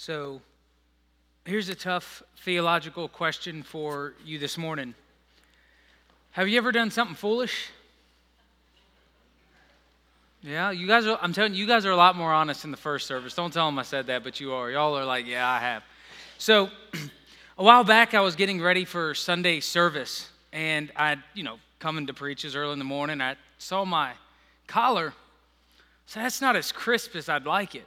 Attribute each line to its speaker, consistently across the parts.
Speaker 1: So, here's a tough theological question for you this morning. Have you ever done something foolish? Yeah, you guys are, I'm telling you, you guys are a lot more honest in the first service. Don't tell them I said that, but you are. Y'all are like, yeah, I have. So, a while back, I was getting ready for Sunday service, and I, you know, coming to preach as early in the morning. I saw my collar. So that's not as crisp as I'd like it.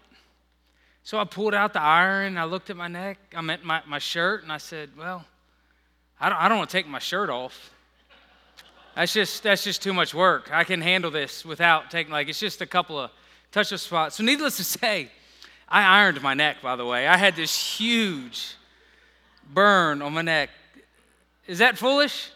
Speaker 1: So I pulled out the iron, I looked at my neck, I meant my, my shirt, and I said, Well, I don't, I don't want to take my shirt off. That's just, that's just too much work. I can handle this without taking, like, it's just a couple of touch up spots. So, needless to say, I ironed my neck, by the way. I had this huge burn on my neck. Is that foolish?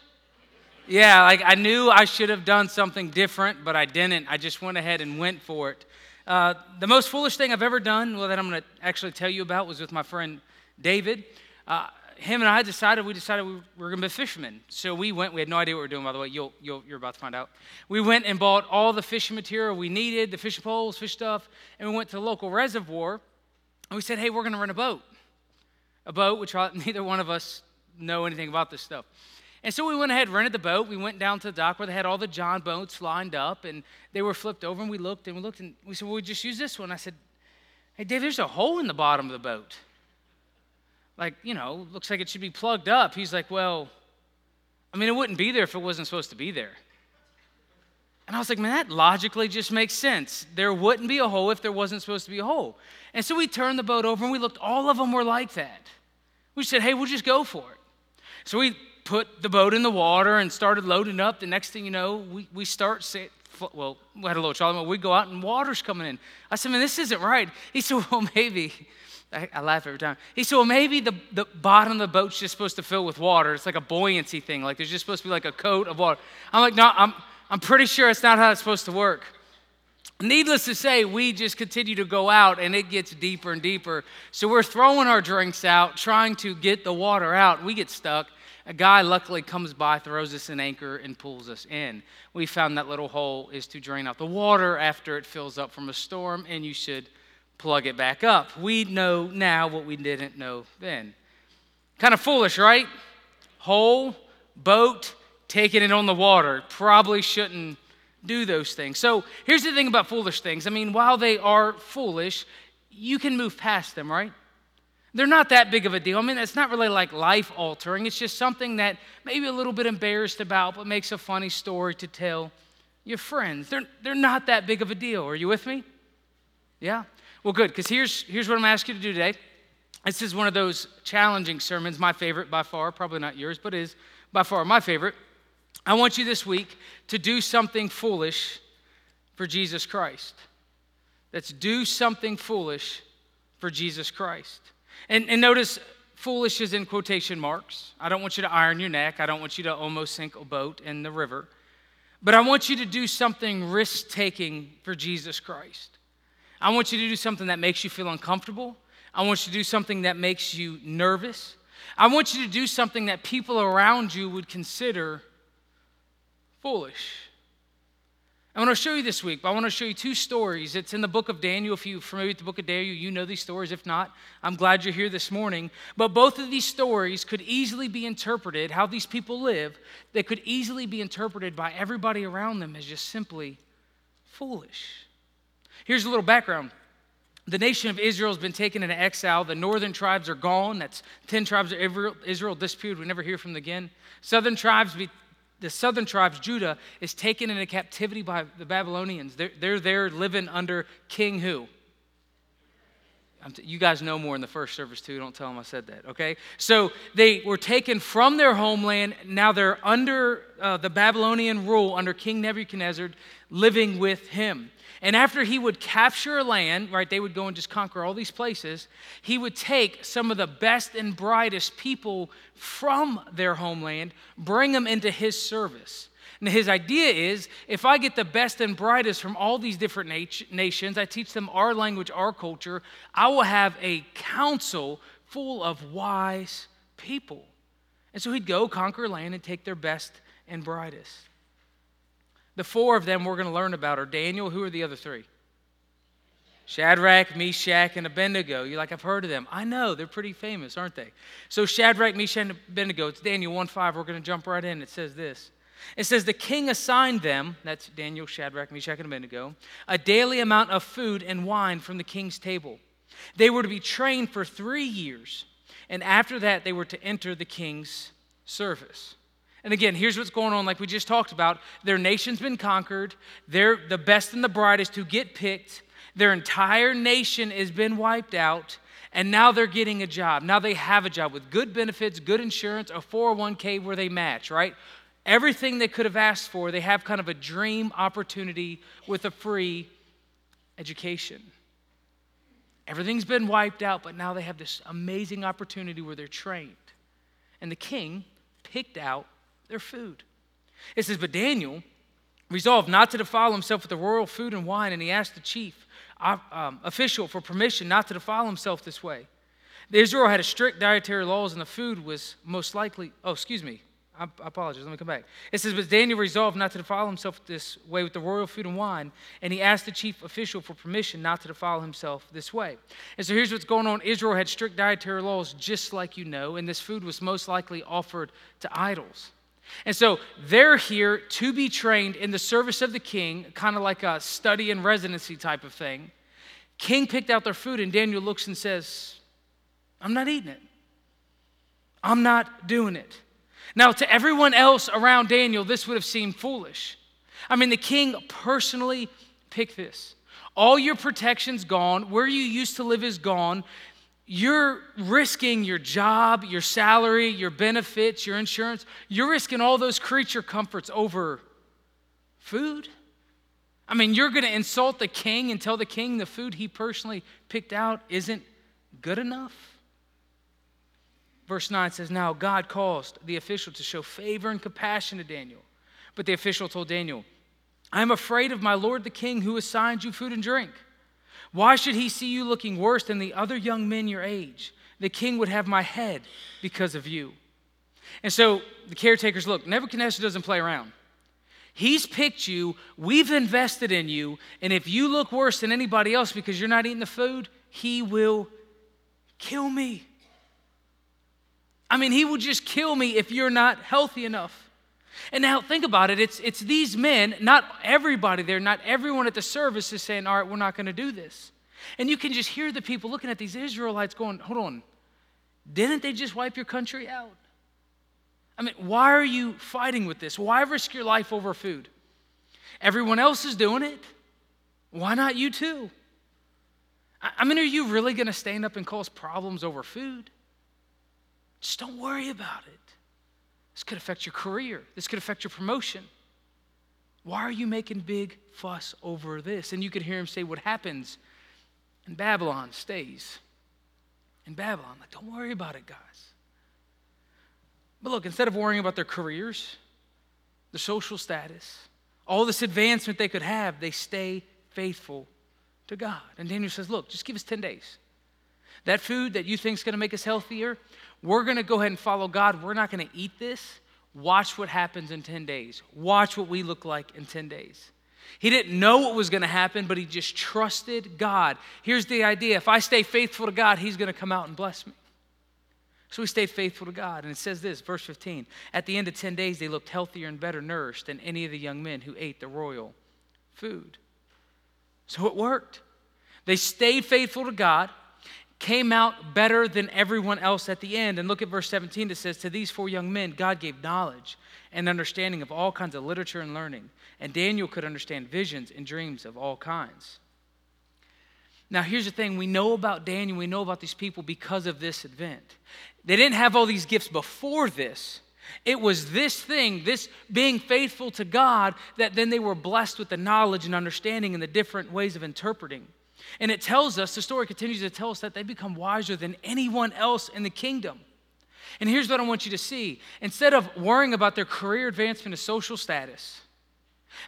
Speaker 1: Yeah, like I knew I should have done something different, but I didn't. I just went ahead and went for it. Uh, the most foolish thing I've ever done, well, that I'm going to actually tell you about, was with my friend David. Uh, him and I decided, we decided we were going to be fishermen. So we went, we had no idea what we were doing, by the way. You'll, you'll, you're about to find out. We went and bought all the fishing material we needed, the fishing poles, fish stuff, and we went to the local reservoir. And we said, hey, we're going to rent a boat. A boat, which neither one of us know anything about this stuff. And so we went ahead, rented the boat. We went down to the dock where they had all the John boats lined up, and they were flipped over. And we looked and we looked, and we said, "Well, we just use this one." I said, "Hey, Dave, there's a hole in the bottom of the boat. Like, you know, looks like it should be plugged up." He's like, "Well, I mean, it wouldn't be there if it wasn't supposed to be there." And I was like, man, that logically just makes sense. There wouldn't be a hole if there wasn't supposed to be a hole. And so we turned the boat over and we looked, all of them were like that. We said, hey, we'll just go for it. So we put the boat in the water and started loading up. The next thing you know, we, we start, well, we had a little child, we go out and water's coming in. I said, man, this isn't right. He said, well, maybe. I, I laugh every time. He said, well, maybe the, the bottom of the boat's just supposed to fill with water. It's like a buoyancy thing. Like there's just supposed to be like a coat of water. I'm like, no, I'm, I'm pretty sure it's not how it's supposed to work. Needless to say, we just continue to go out and it gets deeper and deeper. So we're throwing our drinks out, trying to get the water out. We get stuck. A guy luckily comes by, throws us an anchor, and pulls us in. We found that little hole is to drain out the water after it fills up from a storm, and you should plug it back up. We know now what we didn't know then. Kind of foolish, right? Hole, boat, taking it on the water. Probably shouldn't do those things. So here's the thing about foolish things. I mean, while they are foolish, you can move past them, right? They're not that big of a deal. I mean, it's not really like life altering. It's just something that maybe a little bit embarrassed about, but makes a funny story to tell your friends. They're, they're not that big of a deal. Are you with me? Yeah? Well, good, because here's, here's what I'm asking you to do today. This is one of those challenging sermons, my favorite by far, probably not yours, but is by far my favorite. I want you this week to do something foolish for Jesus Christ. That's do something foolish for Jesus Christ. And, and notice, foolish is in quotation marks. I don't want you to iron your neck. I don't want you to almost sink a boat in the river. But I want you to do something risk taking for Jesus Christ. I want you to do something that makes you feel uncomfortable. I want you to do something that makes you nervous. I want you to do something that people around you would consider foolish. I want to show you this week, but I want to show you two stories. It's in the book of Daniel. If you're familiar with the book of Daniel, you know these stories. If not, I'm glad you're here this morning. But both of these stories could easily be interpreted, how these people live, they could easily be interpreted by everybody around them as just simply foolish. Here's a little background. The nation of Israel has been taken into exile. The northern tribes are gone. That's 10 tribes of Israel disappeared. We never hear from them again. Southern tribes be the southern tribes, Judah, is taken into captivity by the Babylonians. They're, they're there living under King who? T- you guys know more in the first service too. Don't tell them I said that, okay? So they were taken from their homeland. Now they're under uh, the Babylonian rule, under King Nebuchadnezzar, living with him. And after he would capture land, right, they would go and just conquer all these places, he would take some of the best and brightest people from their homeland, bring them into his service. And his idea is if I get the best and brightest from all these different nat- nations, I teach them our language, our culture, I will have a council full of wise people. And so he'd go conquer land and take their best and brightest. The four of them we're going to learn about are Daniel. Who are the other three? Shadrach, Meshach, and Abednego. You're like, I've heard of them. I know, they're pretty famous, aren't they? So, Shadrach, Meshach, and Abednego, it's Daniel 1 5. We're going to jump right in. It says this. It says, The king assigned them, that's Daniel, Shadrach, Meshach, and Abednego, a daily amount of food and wine from the king's table. They were to be trained for three years, and after that, they were to enter the king's service. And again, here's what's going on, like we just talked about. Their nation's been conquered, they're the best and the brightest who get picked their entire nation has been wiped out, and now they're getting a job. Now they have a job with good benefits, good insurance, a 401k where they match, right? Everything they could have asked for, they have kind of a dream opportunity with a free education. Everything's been wiped out, but now they have this amazing opportunity where they're trained. And the king picked out their food. It says, But Daniel resolved not to defile himself with the royal food and wine, and he asked the chief um, official for permission not to defile himself this way. Israel had a strict dietary laws, and the food was most likely. Oh, excuse me. I apologize. Let me come back. It says, But Daniel resolved not to defile himself this way with the royal food and wine, and he asked the chief official for permission not to defile himself this way. And so here's what's going on Israel had strict dietary laws, just like you know, and this food was most likely offered to idols. And so they're here to be trained in the service of the king, kind of like a study and residency type of thing. King picked out their food, and Daniel looks and says, I'm not eating it. I'm not doing it. Now, to everyone else around Daniel, this would have seemed foolish. I mean, the king personally picked this. All your protection's gone. Where you used to live is gone you're risking your job, your salary, your benefits, your insurance. You're risking all those creature comforts over food. I mean, you're going to insult the king and tell the king the food he personally picked out isn't good enough? Verse 9 says, Now God caused the official to show favor and compassion to Daniel. But the official told Daniel, I am afraid of my lord the king who assigned you food and drink. Why should he see you looking worse than the other young men your age? The king would have my head because of you. And so the caretakers look, Nebuchadnezzar doesn't play around. He's picked you, we've invested in you, and if you look worse than anybody else because you're not eating the food, he will kill me. I mean, he will just kill me if you're not healthy enough. And now think about it. It's, it's these men, not everybody there, not everyone at the service is saying, all right, we're not going to do this. And you can just hear the people looking at these Israelites going, hold on, didn't they just wipe your country out? I mean, why are you fighting with this? Why risk your life over food? Everyone else is doing it. Why not you too? I mean, are you really going to stand up and cause problems over food? Just don't worry about it. This could affect your career. This could affect your promotion. Why are you making big fuss over this? And you could hear him say, What happens in Babylon stays in Babylon. Like, don't worry about it, guys. But look, instead of worrying about their careers, their social status, all this advancement they could have, they stay faithful to God. And Daniel says, Look, just give us 10 days. That food that you think is going to make us healthier, we're going to go ahead and follow God. We're not going to eat this. Watch what happens in 10 days. Watch what we look like in 10 days. He didn't know what was going to happen, but he just trusted God. Here's the idea if I stay faithful to God, he's going to come out and bless me. So he stayed faithful to God. And it says this, verse 15 At the end of 10 days, they looked healthier and better nourished than any of the young men who ate the royal food. So it worked. They stayed faithful to God came out better than everyone else at the end. And look at verse 17, it says, To these four young men, God gave knowledge and understanding of all kinds of literature and learning. And Daniel could understand visions and dreams of all kinds. Now, here's the thing we know about Daniel, we know about these people because of this event. They didn't have all these gifts before this. It was this thing, this being faithful to God, that then they were blessed with the knowledge and understanding and the different ways of interpreting. And it tells us, the story continues to tell us that they become wiser than anyone else in the kingdom. And here's what I want you to see instead of worrying about their career advancement and social status,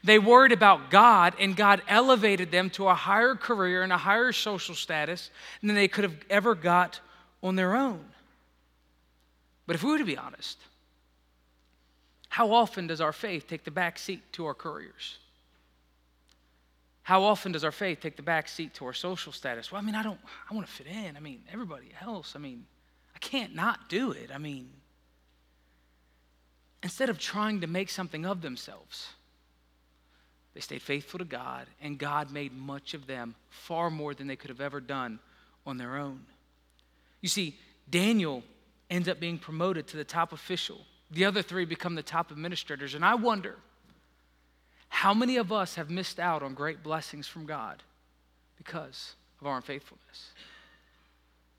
Speaker 1: they worried about God, and God elevated them to a higher career and a higher social status than they could have ever got on their own. But if we were to be honest, how often does our faith take the back seat to our careers? How often does our faith take the back seat to our social status? Well, I mean, I don't, I want to fit in. I mean, everybody else, I mean, I can't not do it. I mean, instead of trying to make something of themselves, they stayed faithful to God, and God made much of them, far more than they could have ever done on their own. You see, Daniel ends up being promoted to the top official. The other three become the top administrators. And I wonder how many of us have missed out on great blessings from God because of our unfaithfulness?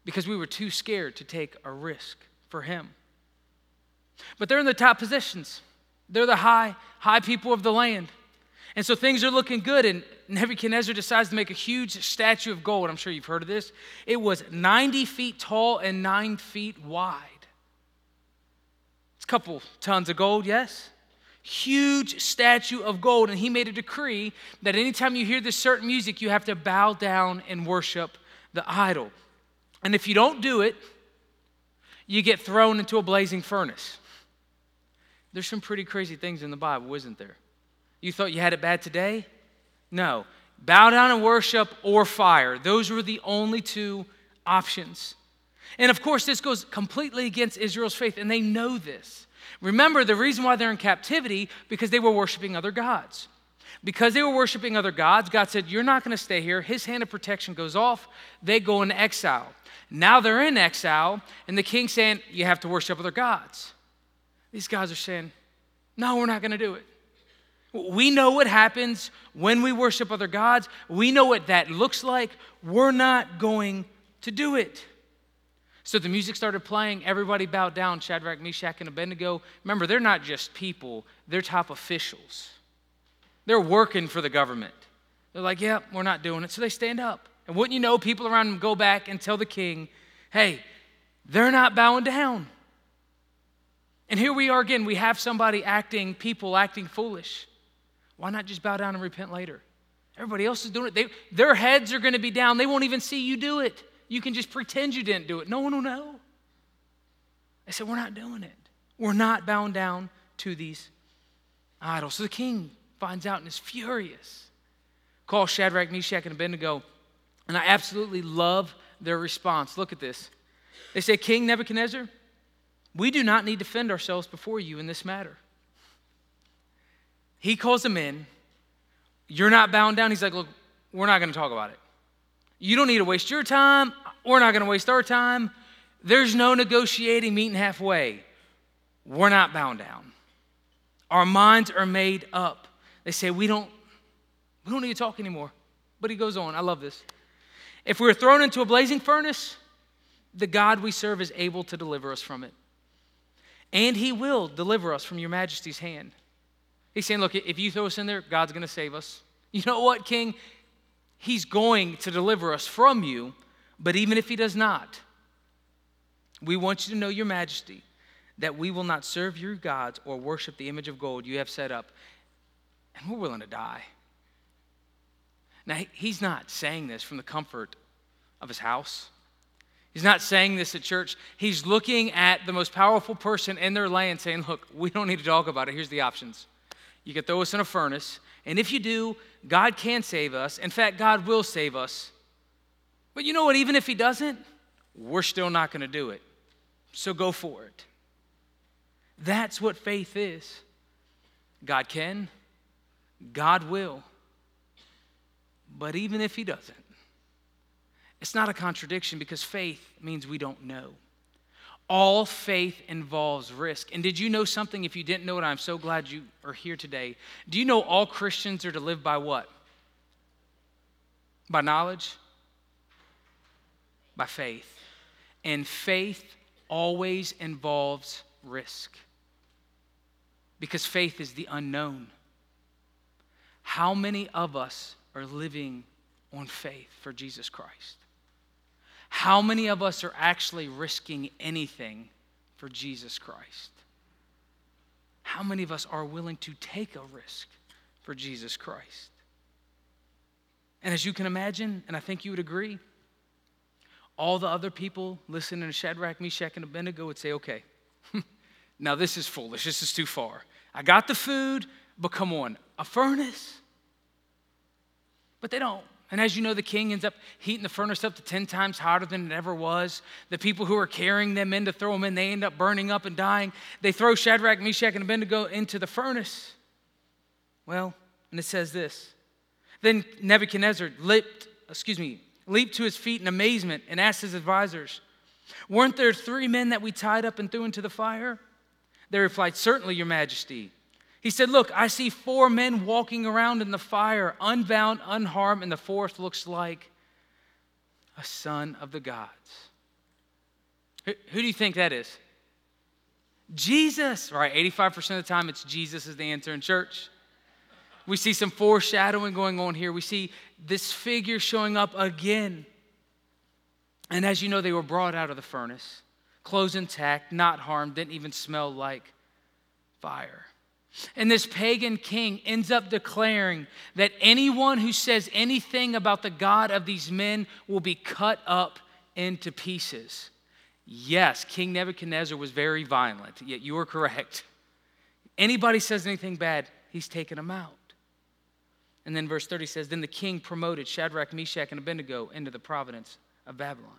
Speaker 1: Because we were too scared to take a risk for Him. But they're in the top positions. They're the high, high people of the land. And so things are looking good, and Nebuchadnezzar decides to make a huge statue of gold. I'm sure you've heard of this. It was 90 feet tall and 9 feet wide. It's a couple tons of gold, yes? Huge statue of gold. And he made a decree that anytime you hear this certain music, you have to bow down and worship the idol. And if you don't do it, you get thrown into a blazing furnace. There's some pretty crazy things in the Bible, isn't there? You thought you had it bad today? No. Bow down and worship or fire. Those were the only two options. And of course, this goes completely against Israel's faith, and they know this. Remember, the reason why they're in captivity because they were worshiping other gods. Because they were worshiping other gods, God said, You're not going to stay here. His hand of protection goes off. They go into exile. Now they're in exile, and the king's saying, You have to worship other gods. These guys are saying, No, we're not going to do it. We know what happens when we worship other gods. We know what that looks like. We're not going to do it. So the music started playing. Everybody bowed down. Shadrach, Meshach, and Abednego. Remember, they're not just people, they're top officials. They're working for the government. They're like, yeah, we're not doing it. So they stand up. And wouldn't you know, people around them go back and tell the king, hey, they're not bowing down. And here we are again. We have somebody acting, people acting foolish. Why not just bow down and repent later? Everybody else is doing it. They, their heads are going to be down. They won't even see you do it. You can just pretend you didn't do it. No one will know. They said, We're not doing it. We're not bound down to these idols. So the king finds out and is furious. Calls Shadrach, Meshach, and Abednego. And I absolutely love their response. Look at this. They say, King Nebuchadnezzar, we do not need to defend ourselves before you in this matter. He calls them in. You're not bound down. He's like, Look, we're not going to talk about it. You don't need to waste your time. We're not going to waste our time. There's no negotiating, meeting halfway. We're not bound down. Our minds are made up. They say, We don't, we don't need to talk anymore. But he goes on. I love this. If we are thrown into a blazing furnace, the God we serve is able to deliver us from it. And he will deliver us from your majesty's hand. He's saying, look, if you throw us in there, God's going to save us. You know what, King? He's going to deliver us from you, but even if He does not, we want you to know, Your Majesty, that we will not serve your gods or worship the image of gold you have set up, and we're willing to die. Now, he's not saying this from the comfort of his house. He's not saying this at church. He's looking at the most powerful person in their land saying, Look, we don't need to talk about it. Here's the options. You could throw us in a furnace. And if you do, God can save us. In fact, God will save us. But you know what? Even if He doesn't, we're still not going to do it. So go for it. That's what faith is. God can, God will. But even if He doesn't, it's not a contradiction because faith means we don't know. All faith involves risk. And did you know something? If you didn't know it, I'm so glad you are here today. Do you know all Christians are to live by what? By knowledge? By faith. And faith always involves risk because faith is the unknown. How many of us are living on faith for Jesus Christ? How many of us are actually risking anything for Jesus Christ? How many of us are willing to take a risk for Jesus Christ? And as you can imagine, and I think you would agree, all the other people listening to Shadrach, Meshach, and Abednego would say, okay, now this is foolish. This is too far. I got the food, but come on, a furnace? But they don't. And as you know, the king ends up heating the furnace up to 10 times hotter than it ever was. The people who are carrying them in to throw them in, they end up burning up and dying. They throw Shadrach, Meshach, and Abednego into the furnace. Well, and it says this Then Nebuchadnezzar leaped, excuse me, leaped to his feet in amazement and asked his advisors, Weren't there three men that we tied up and threw into the fire? They replied, Certainly, Your Majesty. He said, Look, I see four men walking around in the fire, unbound, unharmed, and the fourth looks like a son of the gods. Who, who do you think that is? Jesus, right? 85% of the time, it's Jesus is the answer in church. We see some foreshadowing going on here. We see this figure showing up again. And as you know, they were brought out of the furnace, clothes intact, not harmed, didn't even smell like fire. And this pagan king ends up declaring that anyone who says anything about the God of these men will be cut up into pieces. Yes, King Nebuchadnezzar was very violent, yet you are correct. Anybody says anything bad, he's taken them out. And then verse 30 says, Then the king promoted Shadrach, Meshach, and Abednego into the province of Babylon.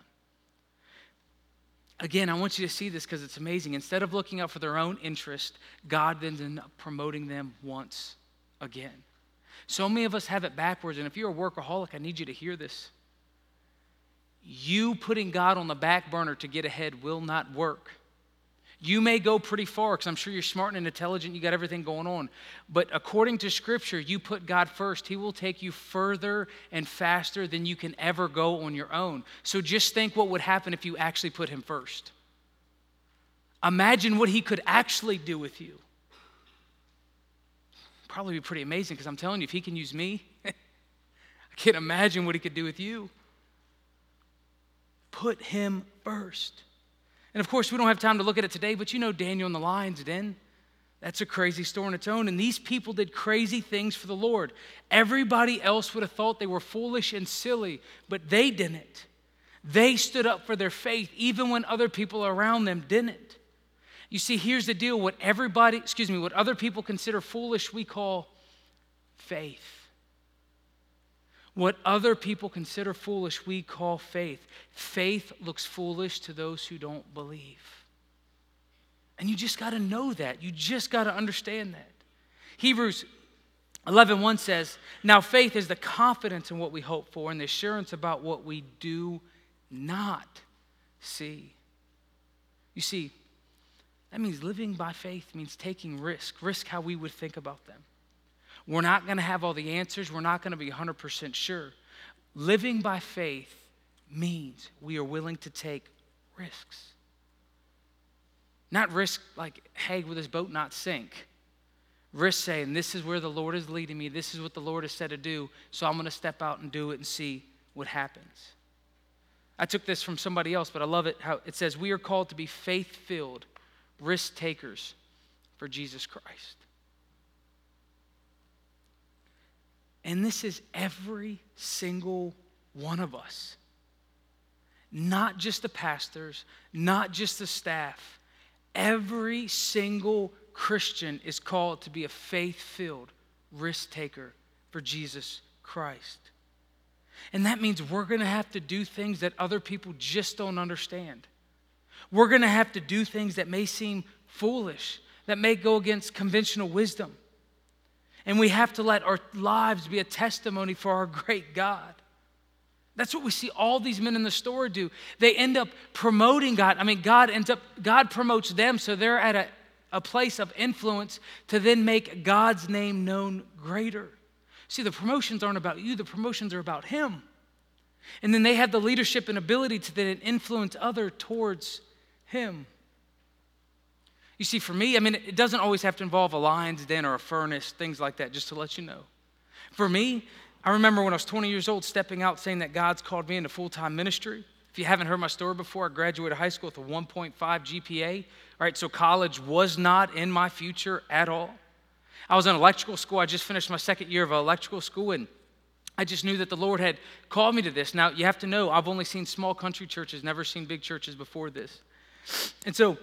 Speaker 1: Again, I want you to see this because it's amazing. Instead of looking out for their own interest, God then ends up promoting them once again. So many of us have it backwards, and if you're a workaholic, I need you to hear this. You putting God on the back burner to get ahead will not work. You may go pretty far because I'm sure you're smart and intelligent, you got everything going on. But according to Scripture, you put God first, He will take you further and faster than you can ever go on your own. So just think what would happen if you actually put Him first. Imagine what He could actually do with you. Probably be pretty amazing because I'm telling you, if He can use me, I can't imagine what He could do with you. Put Him first. And of course, we don't have time to look at it today, but you know Daniel and the lion's den. That's a crazy story on its own. And these people did crazy things for the Lord. Everybody else would have thought they were foolish and silly, but they didn't. They stood up for their faith even when other people around them didn't. You see, here's the deal what everybody, excuse me, what other people consider foolish, we call faith. What other people consider foolish, we call faith. Faith looks foolish to those who don't believe. And you just got to know that. You just got to understand that. Hebrews 11:1 says, "Now faith is the confidence in what we hope for and the assurance about what we do not see." You see, that means living by faith means taking risk, risk how we would think about them. We're not going to have all the answers. We're not going to be 100% sure. Living by faith means we are willing to take risks. Not risk like, hey, will this boat not sink? Risk saying, this is where the Lord is leading me. This is what the Lord has said to do. So I'm going to step out and do it and see what happens. I took this from somebody else, but I love it how it says, We are called to be faith filled risk takers for Jesus Christ. And this is every single one of us. Not just the pastors, not just the staff. Every single Christian is called to be a faith filled risk taker for Jesus Christ. And that means we're going to have to do things that other people just don't understand. We're going to have to do things that may seem foolish, that may go against conventional wisdom. And we have to let our lives be a testimony for our great God. That's what we see all these men in the store do. They end up promoting God. I mean, God ends up, God promotes them, so they're at a, a place of influence to then make God's name known greater. See, the promotions aren't about you, the promotions are about Him. And then they have the leadership and ability to then influence other towards Him. You see, for me, I mean, it doesn't always have to involve a lion's den or a furnace, things like that, just to let you know. For me, I remember when I was 20 years old stepping out saying that God's called me into full time ministry. If you haven't heard my story before, I graduated high school with a 1.5 GPA. All right, so college was not in my future at all. I was in electrical school. I just finished my second year of electrical school, and I just knew that the Lord had called me to this. Now, you have to know, I've only seen small country churches, never seen big churches before this. And so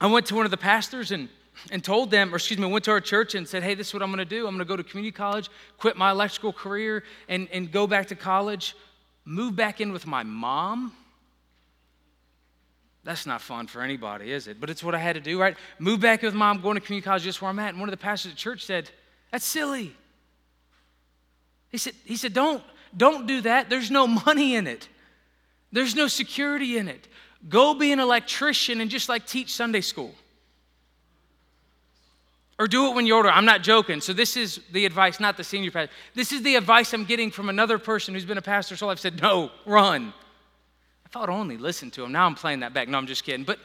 Speaker 1: I went to one of the pastors and and told them, or excuse me, went to our church and said, hey, this is what I'm going to do. I'm going to go to community college, quit my electrical career, and, and go back to college, move back in with my mom. That's not fun for anybody, is it? But it's what I had to do, right? Move back with mom, going to community college just where I'm at. And one of the pastors at church said, That's silly. He said, he said, Don't, don't do that. There's no money in it. There's no security in it. Go be an electrician and just like teach Sunday school. Or do it when you're older. I'm not joking. So, this is the advice, not the senior pastor. This is the advice I'm getting from another person who's been a pastor so I've said, no, run. I would only listen to him, now I'm playing that back. No, I'm just kidding. But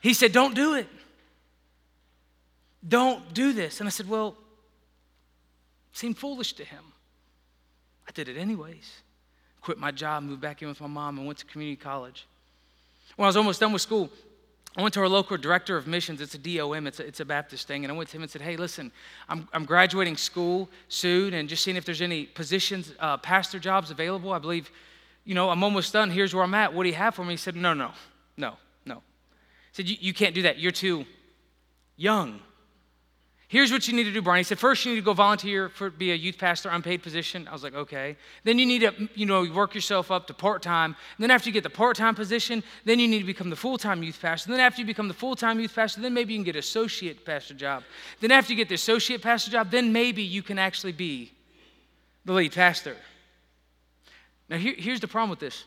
Speaker 1: he said, don't do it. Don't do this. And I said, well, it seemed foolish to him. I did it anyways. Quit my job, moved back in with my mom, and went to community college. When I was almost done with school, I went to our local director of missions. It's a DOM, it's a, it's a Baptist thing. And I went to him and said, Hey, listen, I'm, I'm graduating school soon and just seeing if there's any positions, uh, pastor jobs available. I believe, you know, I'm almost done. Here's where I'm at. What do you have for me? He said, No, no, no, no. He said, You, you can't do that. You're too young. Here's what you need to do, Brian. He said, first you need to go volunteer for be a youth pastor, unpaid position. I was like, okay. Then you need to, you know, work yourself up to part-time. And Then after you get the part-time position, then you need to become the full-time youth pastor. Then after you become the full-time youth pastor, then maybe you can get associate pastor job. Then after you get the associate pastor job, then maybe you can actually be the lead pastor. Now here, here's the problem with this.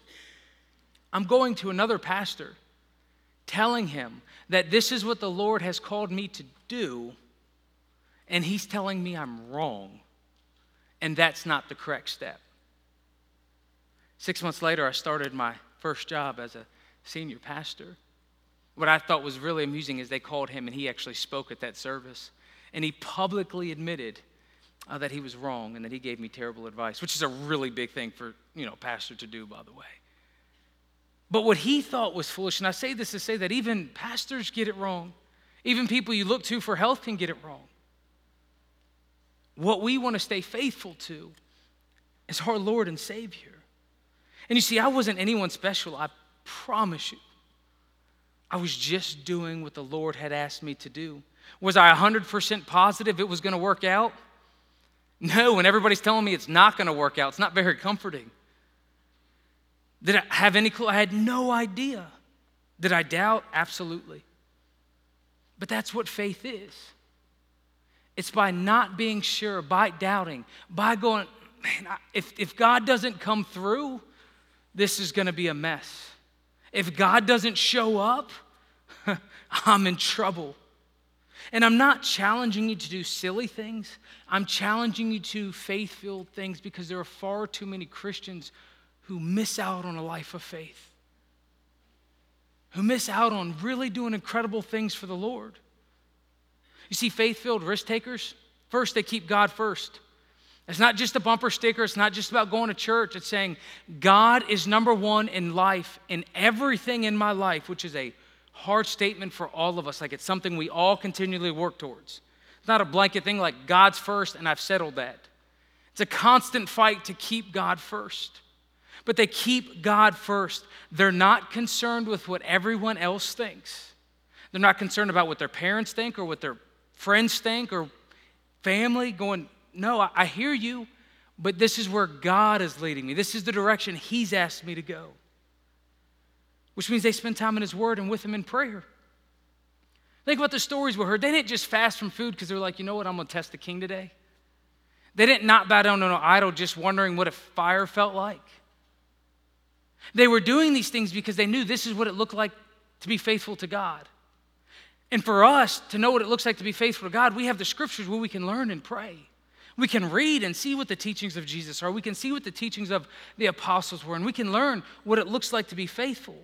Speaker 1: I'm going to another pastor telling him that this is what the Lord has called me to do and he's telling me I'm wrong, and that's not the correct step. Six months later, I started my first job as a senior pastor. What I thought was really amusing is they called him and he actually spoke at that service. And he publicly admitted uh, that he was wrong and that he gave me terrible advice, which is a really big thing for, you know, pastor to do, by the way. But what he thought was foolish, and I say this to say that even pastors get it wrong. Even people you look to for health can get it wrong. What we want to stay faithful to is our Lord and Savior. And you see, I wasn't anyone special, I promise you. I was just doing what the Lord had asked me to do. Was I 100% positive it was going to work out? No, and everybody's telling me it's not going to work out. It's not very comforting. Did I have any clue? I had no idea. Did I doubt? Absolutely. But that's what faith is. It's by not being sure, by doubting, by going, man, if, if God doesn't come through, this is going to be a mess. If God doesn't show up, I'm in trouble. And I'm not challenging you to do silly things. I'm challenging you to faith filled things because there are far too many Christians who miss out on a life of faith, who miss out on really doing incredible things for the Lord. You see, faith filled risk takers, first, they keep God first. It's not just a bumper sticker, it's not just about going to church. It's saying, God is number one in life, in everything in my life, which is a hard statement for all of us. Like it's something we all continually work towards. It's not a blanket thing like God's first and I've settled that. It's a constant fight to keep God first. But they keep God first. They're not concerned with what everyone else thinks. They're not concerned about what their parents think or what their friends think or family going, No, I, I hear you, but this is where God is leading me. This is the direction He's asked me to go. Which means they spend time in His Word and with Him in prayer. Think about the stories we heard. They didn't just fast from food because they were like, you know what, I'm going to test the king today. They didn't not bow down to an idol just wondering what a fire felt like. They were doing these things because they knew this is what it looked like to be faithful to God. And for us to know what it looks like to be faithful to God, we have the scriptures where we can learn and pray. We can read and see what the teachings of Jesus are. We can see what the teachings of the apostles were, and we can learn what it looks like to be faithful.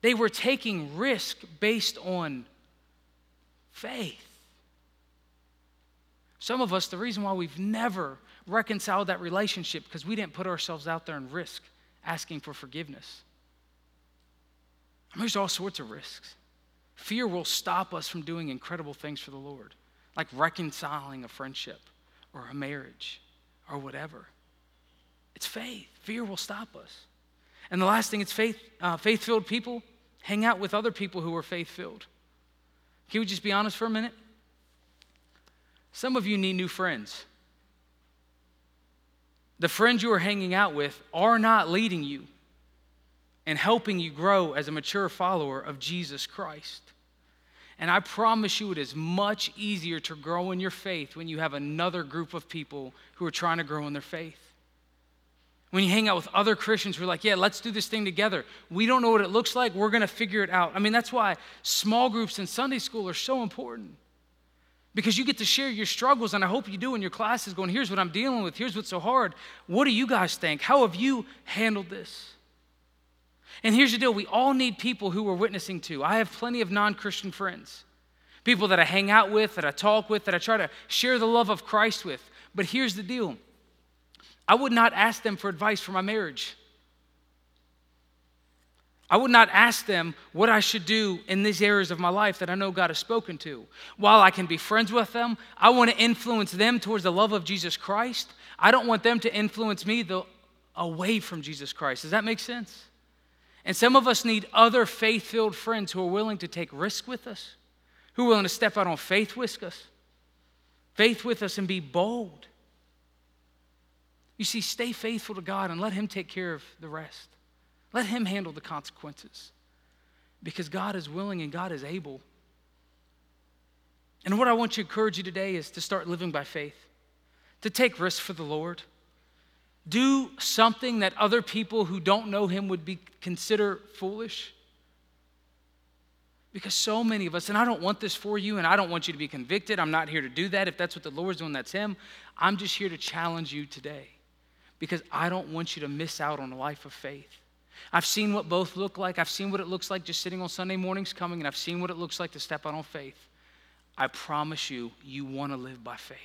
Speaker 1: They were taking risk based on faith. Some of us, the reason why we've never reconciled that relationship because we didn't put ourselves out there and risk asking for forgiveness. I mean, there's all sorts of risks. Fear will stop us from doing incredible things for the Lord, like reconciling a friendship or a marriage or whatever. It's faith. Fear will stop us. And the last thing, it's faith. Uh, faith-filled people hang out with other people who are faith-filled. Can we just be honest for a minute? Some of you need new friends. The friends you are hanging out with are not leading you and helping you grow as a mature follower of Jesus Christ. And I promise you, it is much easier to grow in your faith when you have another group of people who are trying to grow in their faith. When you hang out with other Christians who are like, yeah, let's do this thing together. We don't know what it looks like. We're going to figure it out. I mean, that's why small groups in Sunday school are so important because you get to share your struggles, and I hope you do in your classes, going, here's what I'm dealing with, here's what's so hard. What do you guys think? How have you handled this? And here's the deal we all need people who we're witnessing to. I have plenty of non Christian friends, people that I hang out with, that I talk with, that I try to share the love of Christ with. But here's the deal I would not ask them for advice for my marriage. I would not ask them what I should do in these areas of my life that I know God has spoken to. While I can be friends with them, I want to influence them towards the love of Jesus Christ. I don't want them to influence me the, away from Jesus Christ. Does that make sense? And some of us need other faith filled friends who are willing to take risk with us, who are willing to step out on faith with us, faith with us, and be bold. You see, stay faithful to God and let Him take care of the rest. Let Him handle the consequences because God is willing and God is able. And what I want to encourage you today is to start living by faith, to take risks for the Lord. Do something that other people who don't know Him would be consider foolish. Because so many of us, and I don't want this for you, and I don't want you to be convicted. I'm not here to do that. If that's what the Lord's doing, that's Him. I'm just here to challenge you today because I don't want you to miss out on a life of faith. I've seen what both look like. I've seen what it looks like just sitting on Sunday mornings coming, and I've seen what it looks like to step out on faith. I promise you, you want to live by faith.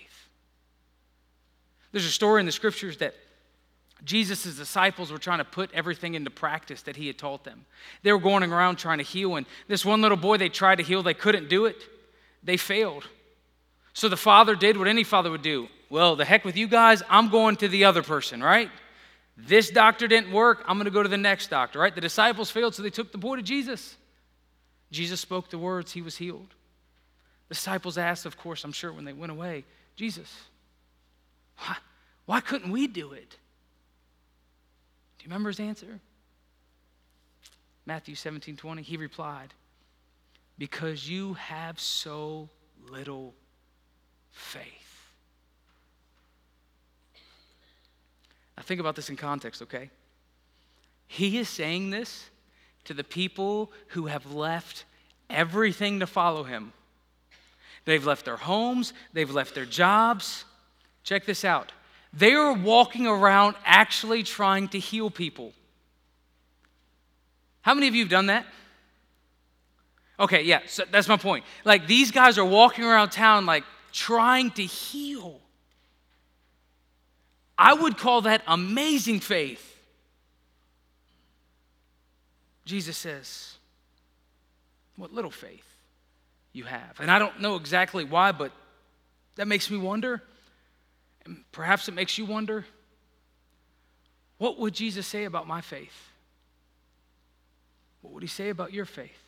Speaker 1: There's a story in the scriptures that Jesus' disciples were trying to put everything into practice that he had taught them. They were going around trying to heal, and this one little boy they tried to heal, they couldn't do it. They failed. So the father did what any father would do well, the heck with you guys, I'm going to the other person, right? This doctor didn't work, I'm going to go to the next doctor, right? The disciples failed, so they took the boy to Jesus. Jesus spoke the words, he was healed. The disciples asked, of course, I'm sure when they went away, Jesus, why, why couldn't we do it? Do you remember his answer? Matthew 17 20, he replied, Because you have so little faith. Now, think about this in context, okay? He is saying this to the people who have left everything to follow him. They've left their homes, they've left their jobs. Check this out. They are walking around actually trying to heal people. How many of you have done that? Okay, yeah, so that's my point. Like these guys are walking around town like trying to heal. I would call that amazing faith. Jesus says, What little faith you have. And I don't know exactly why, but that makes me wonder. And perhaps it makes you wonder what would Jesus say about my faith? What would he say about your faith?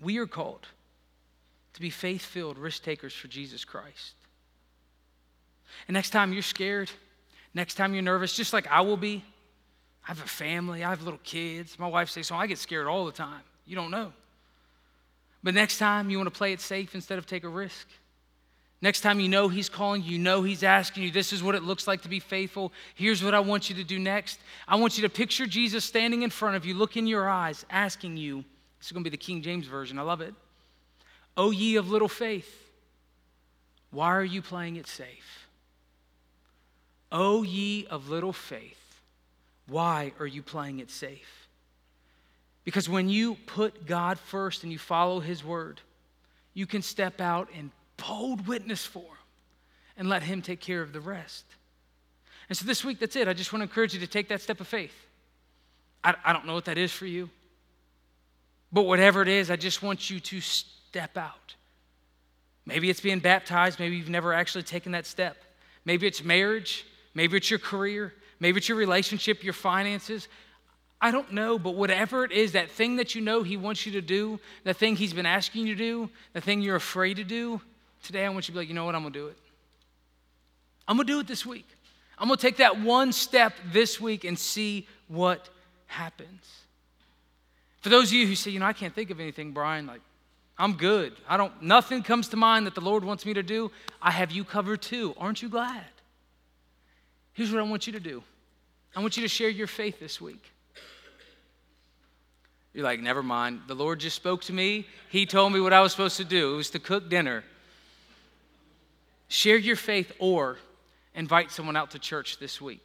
Speaker 1: We are called to be faith filled risk takers for Jesus Christ. And next time you're scared, next time you're nervous, just like I will be, I have a family, I have little kids. My wife says, So I get scared all the time. You don't know. But next time you want to play it safe instead of take a risk. Next time you know He's calling you, you know He's asking you, this is what it looks like to be faithful. Here's what I want you to do next. I want you to picture Jesus standing in front of you, look in your eyes, asking you, this is going to be the King James Version, I love it. O ye of little faith, why are you playing it safe? O ye of little faith, why are you playing it safe? Because when you put God first and you follow His word, you can step out and bold witness for Him and let Him take care of the rest. And so this week, that's it. I just want to encourage you to take that step of faith. I, I don't know what that is for you, but whatever it is, I just want you to step out. Maybe it's being baptized. Maybe you've never actually taken that step. Maybe it's marriage. Maybe it's your career. Maybe it's your relationship, your finances. I don't know, but whatever it is, that thing that you know He wants you to do, the thing He's been asking you to do, the thing you're afraid to do, today I want you to be like, you know what, I'm gonna do it. I'm gonna do it this week. I'm gonna take that one step this week and see what happens. For those of you who say, you know, I can't think of anything, Brian, like, I'm good. I don't, nothing comes to mind that the Lord wants me to do. I have you covered too. Aren't you glad? Here's what I want you to do I want you to share your faith this week. You're like, never mind. The Lord just spoke to me. He told me what I was supposed to do. It was to cook dinner. Share your faith or invite someone out to church this week.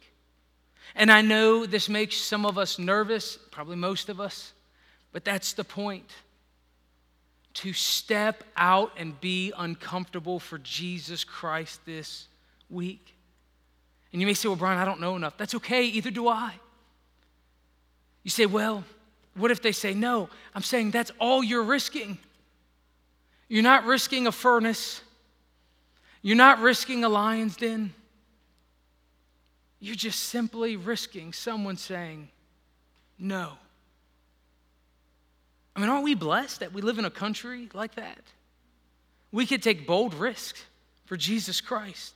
Speaker 1: And I know this makes some of us nervous, probably most of us, but that's the point. To step out and be uncomfortable for Jesus Christ this week. And you may say, Well, Brian, I don't know enough. That's okay, either do I. You say, Well, what if they say, No, I'm saying that's all you're risking. You're not risking a furnace, you're not risking a lion's den. You're just simply risking someone saying, No. I mean, aren't we blessed that we live in a country like that? We could take bold risks for Jesus Christ.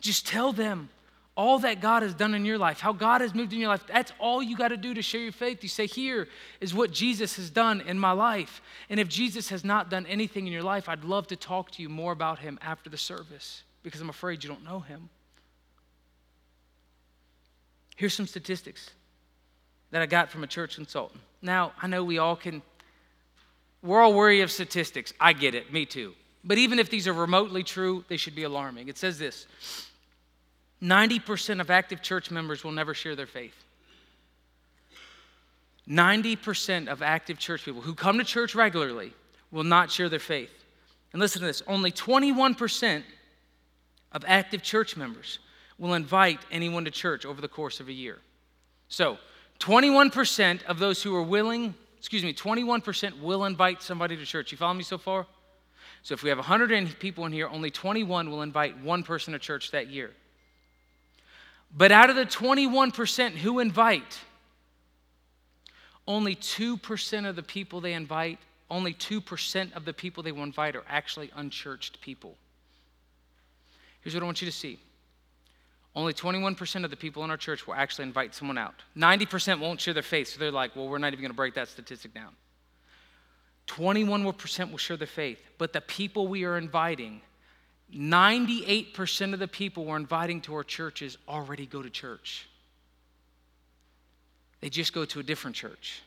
Speaker 1: Just tell them all that God has done in your life, how God has moved in your life, that's all you got to do to share your faith. You say, Here is what Jesus has done in my life. And if Jesus has not done anything in your life, I'd love to talk to you more about him after the service because I'm afraid you don't know him. Here's some statistics that I got from a church consultant. Now, I know we all can, we're all worried of statistics. I get it, me too. But even if these are remotely true, they should be alarming. It says this 90% of active church members will never share their faith. 90% of active church people who come to church regularly will not share their faith. And listen to this only 21% of active church members will invite anyone to church over the course of a year. So, 21% of those who are willing, excuse me, 21% will invite somebody to church. You follow me so far? So, if we have 100 people in here, only 21 will invite one person to church that year. But out of the 21% who invite, only 2% of the people they invite, only 2% of the people they will invite are actually unchurched people. Here's what I want you to see. Only 21% of the people in our church will actually invite someone out. 90% won't share their faith, so they're like, well, we're not even going to break that statistic down. 21% will share their faith, but the people we are inviting 98% of the people we're inviting to our churches already go to church. They just go to a different church.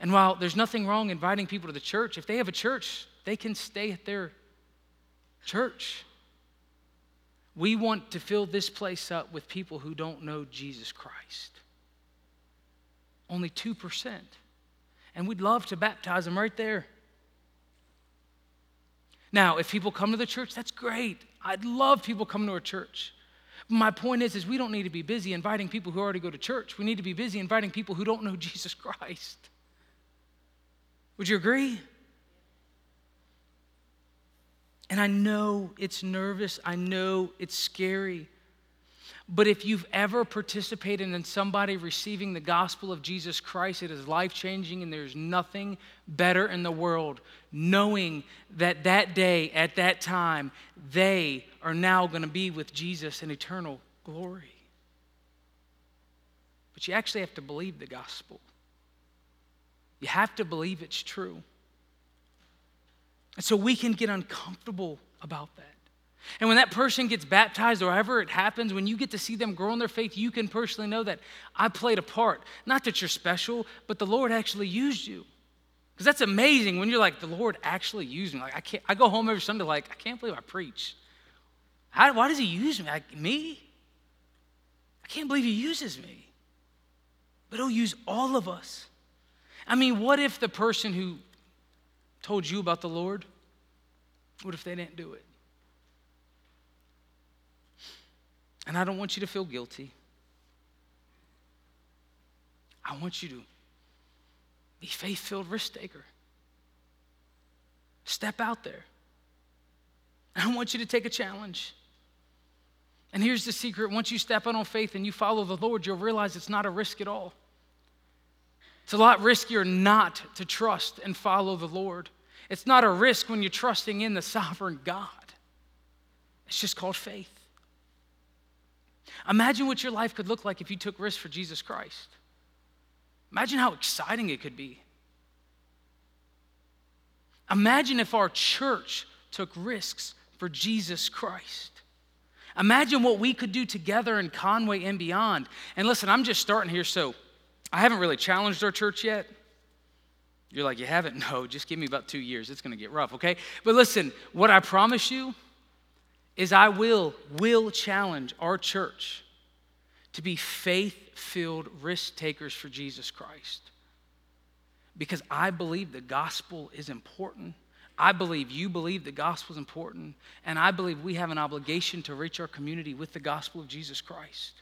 Speaker 1: And while there's nothing wrong inviting people to the church, if they have a church, they can stay at their church. We want to fill this place up with people who don't know Jesus Christ. Only 2%. And we'd love to baptize them right there. Now, if people come to the church, that's great. I'd love people coming to our church. My point is, is we don't need to be busy inviting people who already go to church. We need to be busy inviting people who don't know Jesus Christ. Would you agree? And I know it's nervous. I know it's scary. But if you've ever participated in somebody receiving the gospel of Jesus Christ, it is life changing, and there's nothing better in the world knowing that that day, at that time, they are now going to be with Jesus in eternal glory. But you actually have to believe the gospel, you have to believe it's true. And so we can get uncomfortable about that. And when that person gets baptized or however it happens, when you get to see them grow in their faith, you can personally know that I played a part. Not that you're special, but the Lord actually used you. Because that's amazing when you're like, the Lord actually used me. Like I can't I go home every Sunday like, I can't believe I preach. How, why does he use me? Like, me? I can't believe he uses me. But he'll use all of us. I mean, what if the person who told you about the Lord, what if they didn't do it? And I don't want you to feel guilty. I want you to be faith filled risk taker. Step out there. I want you to take a challenge. And here's the secret once you step out on faith and you follow the Lord, you'll realize it's not a risk at all. It's a lot riskier not to trust and follow the Lord. It's not a risk when you're trusting in the sovereign God. It's just called faith. Imagine what your life could look like if you took risks for Jesus Christ. Imagine how exciting it could be. Imagine if our church took risks for Jesus Christ. Imagine what we could do together in Conway and beyond. And listen, I'm just starting here, so I haven't really challenged our church yet. You're like, you haven't? No, just give me about two years. It's going to get rough, okay? But listen, what I promise you is I will, will challenge our church to be faith filled risk takers for Jesus Christ. Because I believe the gospel is important. I believe you believe the gospel is important. And I believe we have an obligation to reach our community with the gospel of Jesus Christ.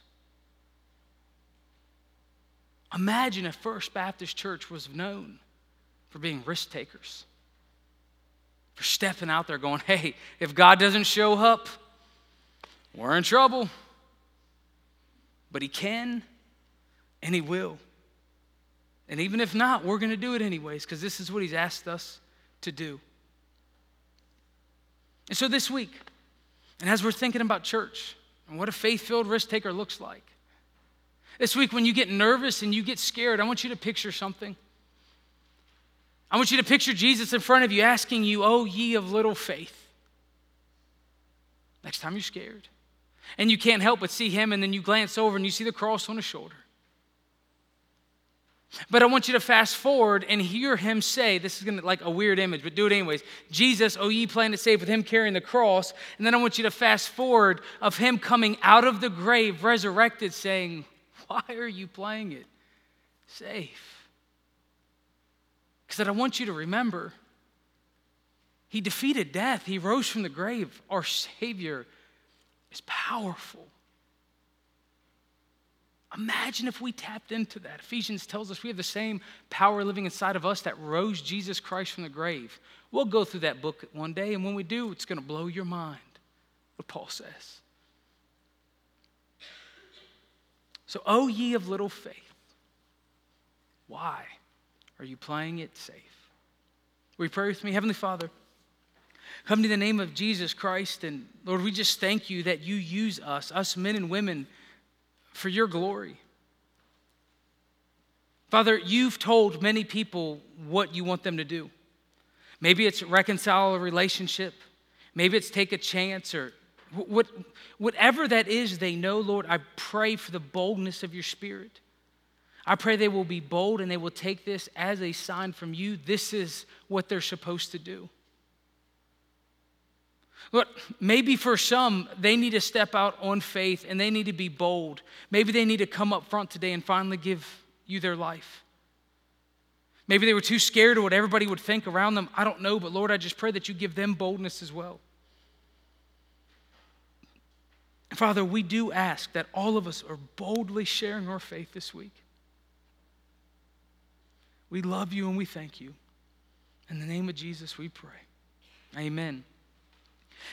Speaker 1: Imagine if First Baptist Church was known for being risk takers, for stepping out there going, hey, if God doesn't show up, we're in trouble. But He can and He will. And even if not, we're going to do it anyways because this is what He's asked us to do. And so this week, and as we're thinking about church and what a faith filled risk taker looks like, this week when you get nervous and you get scared, I want you to picture something. I want you to picture Jesus in front of you asking you, Oh, ye of little faith. Next time you're scared. And you can't help but see him, and then you glance over and you see the cross on his shoulder. But I want you to fast forward and hear him say, this is gonna like a weird image, but do it anyways. Jesus, oh ye plan to save with him carrying the cross. And then I want you to fast forward of him coming out of the grave, resurrected, saying, Why are you playing it safe? Because I want you to remember, he defeated death, he rose from the grave. Our Savior is powerful. Imagine if we tapped into that. Ephesians tells us we have the same power living inside of us that rose Jesus Christ from the grave. We'll go through that book one day, and when we do, it's going to blow your mind what Paul says. So, O ye of little faith, why? Are you playing it safe? Will you pray with me? Heavenly Father, come to the name of Jesus Christ, and Lord, we just thank you that you use us, us men and women, for your glory. Father, you've told many people what you want them to do. Maybe it's reconcile a relationship, maybe it's take a chance, or what, whatever that is they know, Lord, I pray for the boldness of your spirit. I pray they will be bold and they will take this as a sign from you. This is what they're supposed to do. Look, maybe for some, they need to step out on faith and they need to be bold. Maybe they need to come up front today and finally give you their life. Maybe they were too scared of what everybody would think around them. I don't know, but Lord, I just pray that you give them boldness as well. Father, we do ask that all of us are boldly sharing our faith this week. We love you and we thank you. In the name of Jesus, we pray. Amen.